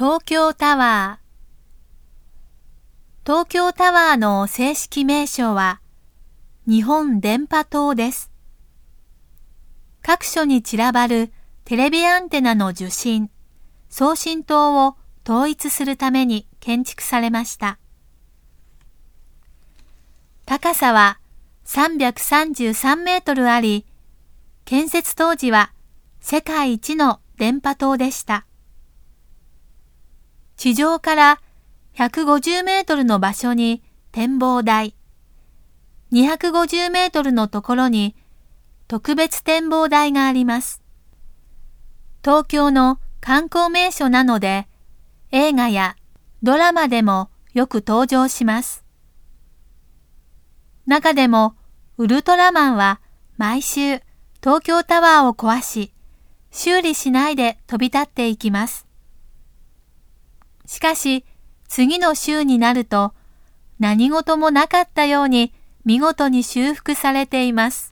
東京タワー東京タワーの正式名称は日本電波塔です。各所に散らばるテレビアンテナの受信、送信塔を統一するために建築されました。高さは333メートルあり、建設当時は世界一の電波塔でした。地上から150メートルの場所に展望台、250メートルのところに特別展望台があります。東京の観光名所なので、映画やドラマでもよく登場します。中でもウルトラマンは毎週東京タワーを壊し、修理しないで飛び立っていきます。しかし、次の週になると何事もなかったように見事に修復されています。